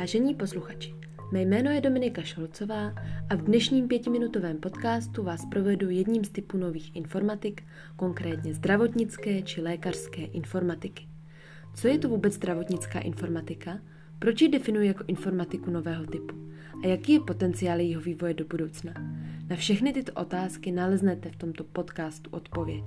Vážení posluchači, mé jméno je Dominika Šolcová a v dnešním pětiminutovém podcastu vás provedu jedním z typů nových informatik, konkrétně zdravotnické či lékařské informatiky. Co je to vůbec zdravotnická informatika? Proč ji definuji jako informatiku nového typu? A jaký je potenciál jejího vývoje do budoucna? Na všechny tyto otázky naleznete v tomto podcastu odpověď.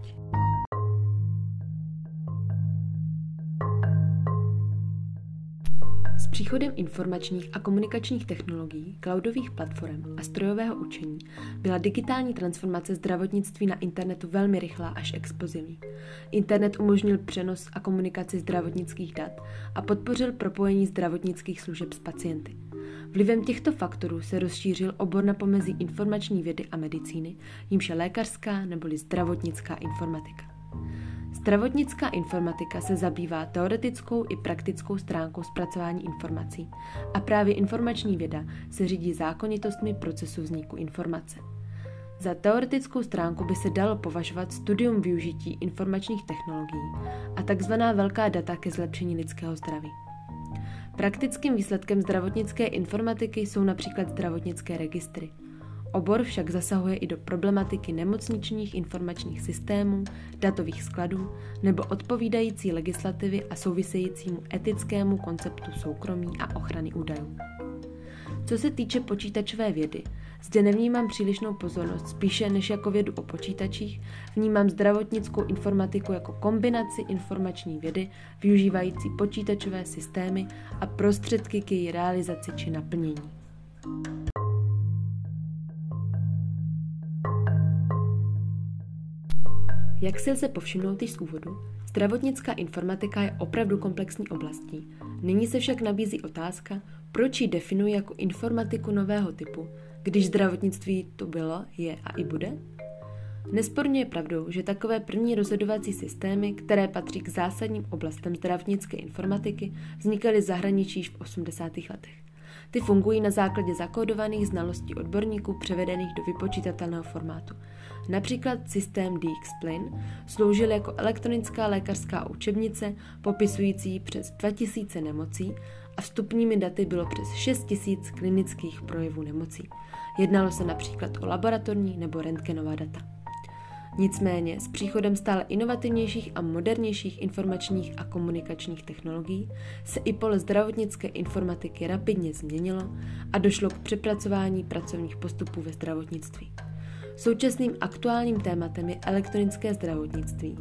S příchodem informačních a komunikačních technologií, cloudových platform a strojového učení byla digitální transformace zdravotnictví na internetu velmi rychlá až explozivní. Internet umožnil přenos a komunikaci zdravotnických dat a podpořil propojení zdravotnických služeb s pacienty. Vlivem těchto faktorů se rozšířil obor na pomezí informační vědy a medicíny, jímž je lékařská neboli zdravotnická informatika. Zdravotnická informatika se zabývá teoretickou i praktickou stránkou zpracování informací a právě informační věda se řídí zákonitostmi procesu vzniku informace. Za teoretickou stránku by se dalo považovat studium využití informačních technologií a tzv. velká data ke zlepšení lidského zdraví. Praktickým výsledkem zdravotnické informatiky jsou například zdravotnické registry – Obor však zasahuje i do problematiky nemocničních informačních systémů, datových skladů nebo odpovídající legislativy a souvisejícímu etickému konceptu soukromí a ochrany údajů. Co se týče počítačové vědy, zde nevnímám přílišnou pozornost, spíše než jako vědu o počítačích, vnímám zdravotnickou informatiku jako kombinaci informační vědy, využívající počítačové systémy a prostředky k její realizaci či naplnění. Jak se lze povšimnout již z úvodu, zdravotnická informatika je opravdu komplexní oblastí. Nyní se však nabízí otázka, proč ji definuji jako informatiku nového typu, když zdravotnictví to bylo, je a i bude? Nesporně je pravdou, že takové první rozhodovací systémy, které patří k zásadním oblastem zdravotnické informatiky, vznikaly v zahraničí již v 80. letech. Ty fungují na základě zakódovaných znalostí odborníků převedených do vypočítatelného formátu. Například systém D-Explain sloužil jako elektronická lékařská učebnice popisující přes 2000 nemocí a vstupními daty bylo přes 6000 klinických projevů nemocí. Jednalo se například o laboratorní nebo rentgenová data. Nicméně s příchodem stále inovativnějších a modernějších informačních a komunikačních technologií se i pole zdravotnické informatiky rapidně změnilo a došlo k přepracování pracovních postupů ve zdravotnictví. Současným aktuálním tématem je elektronické zdravotnictví,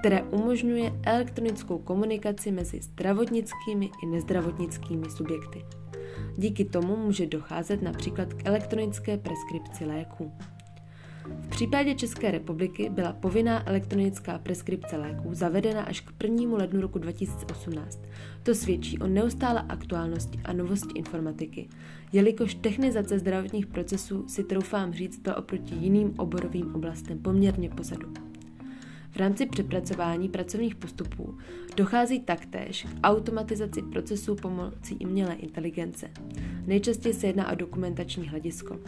které umožňuje elektronickou komunikaci mezi zdravotnickými i nezdravotnickými subjekty. Díky tomu může docházet například k elektronické preskripci léků. V případě České republiky byla povinná elektronická preskripce léků zavedena až k 1. lednu roku 2018. To svědčí o neustále aktuálnosti a novosti informatiky, jelikož technizace zdravotních procesů si troufám říct to oproti jiným oborovým oblastem poměrně pozadu. V rámci přepracování pracovních postupů dochází taktéž k automatizaci procesů pomocí umělé inteligence. Nejčastěji se jedná o dokumentační hledisko.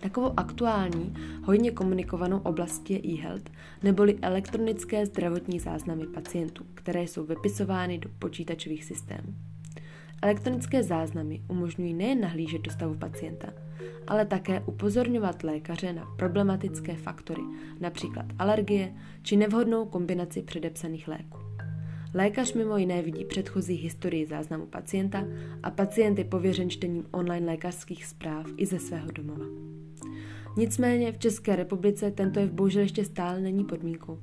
Takovou aktuální, hodně komunikovanou oblastí je e-health, neboli elektronické zdravotní záznamy pacientů, které jsou vypisovány do počítačových systémů. Elektronické záznamy umožňují nejen nahlížet do stavu pacienta, ale také upozorňovat lékaře na problematické faktory, například alergie či nevhodnou kombinaci předepsaných léků. Lékař mimo jiné vidí předchozí historii záznamu pacienta a pacient je pověřen čtením online lékařských zpráv i ze svého domova. Nicméně v České republice tento jev bohužel ještě stále není podmínkou.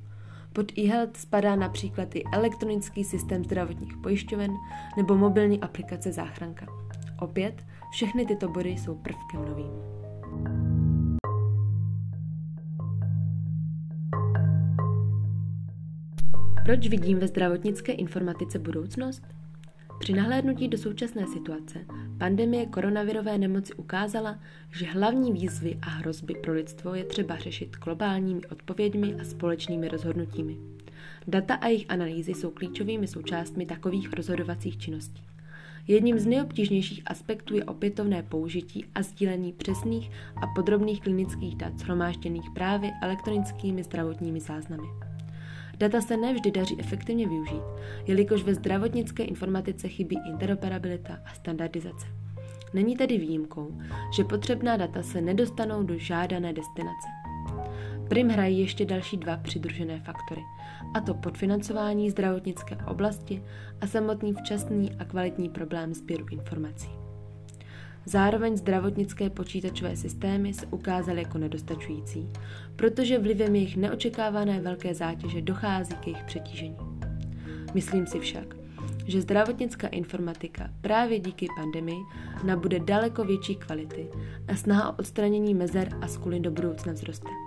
Pod e-health spadá například i elektronický systém zdravotních pojišťoven nebo mobilní aplikace záchranka. Opět, všechny tyto body jsou prvkem novým. Proč vidím ve zdravotnické informatice budoucnost? Při nahlédnutí do současné situace pandemie koronavirové nemoci ukázala, že hlavní výzvy a hrozby pro lidstvo je třeba řešit globálními odpověďmi a společnými rozhodnutími. Data a jejich analýzy jsou klíčovými součástmi takových rozhodovacích činností. Jedním z nejobtížnějších aspektů je opětovné použití a sdílení přesných a podrobných klinických dat shromážděných právě elektronickými zdravotními záznamy. Data se nevždy daří efektivně využít, jelikož ve zdravotnické informatice chybí interoperabilita a standardizace. Není tedy výjimkou, že potřebná data se nedostanou do žádané destinace. Prim hrají ještě další dva přidružené faktory, a to podfinancování zdravotnické oblasti a samotný včasný a kvalitní problém sběru informací. Zároveň zdravotnické počítačové systémy se ukázaly jako nedostačující, protože vlivem jejich neočekávané velké zátěže dochází k jejich přetížení. Myslím si však, že zdravotnická informatika právě díky pandemii nabude daleko větší kvality a snaha o odstranění mezer a skulin do budoucna vzroste.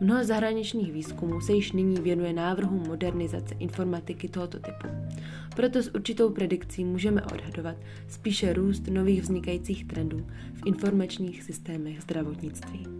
Mnoho zahraničních výzkumů se již nyní věnuje návrhům modernizace informatiky tohoto typu. Proto s určitou predikcí můžeme odhadovat spíše růst nových vznikajících trendů v informačních systémech zdravotnictví.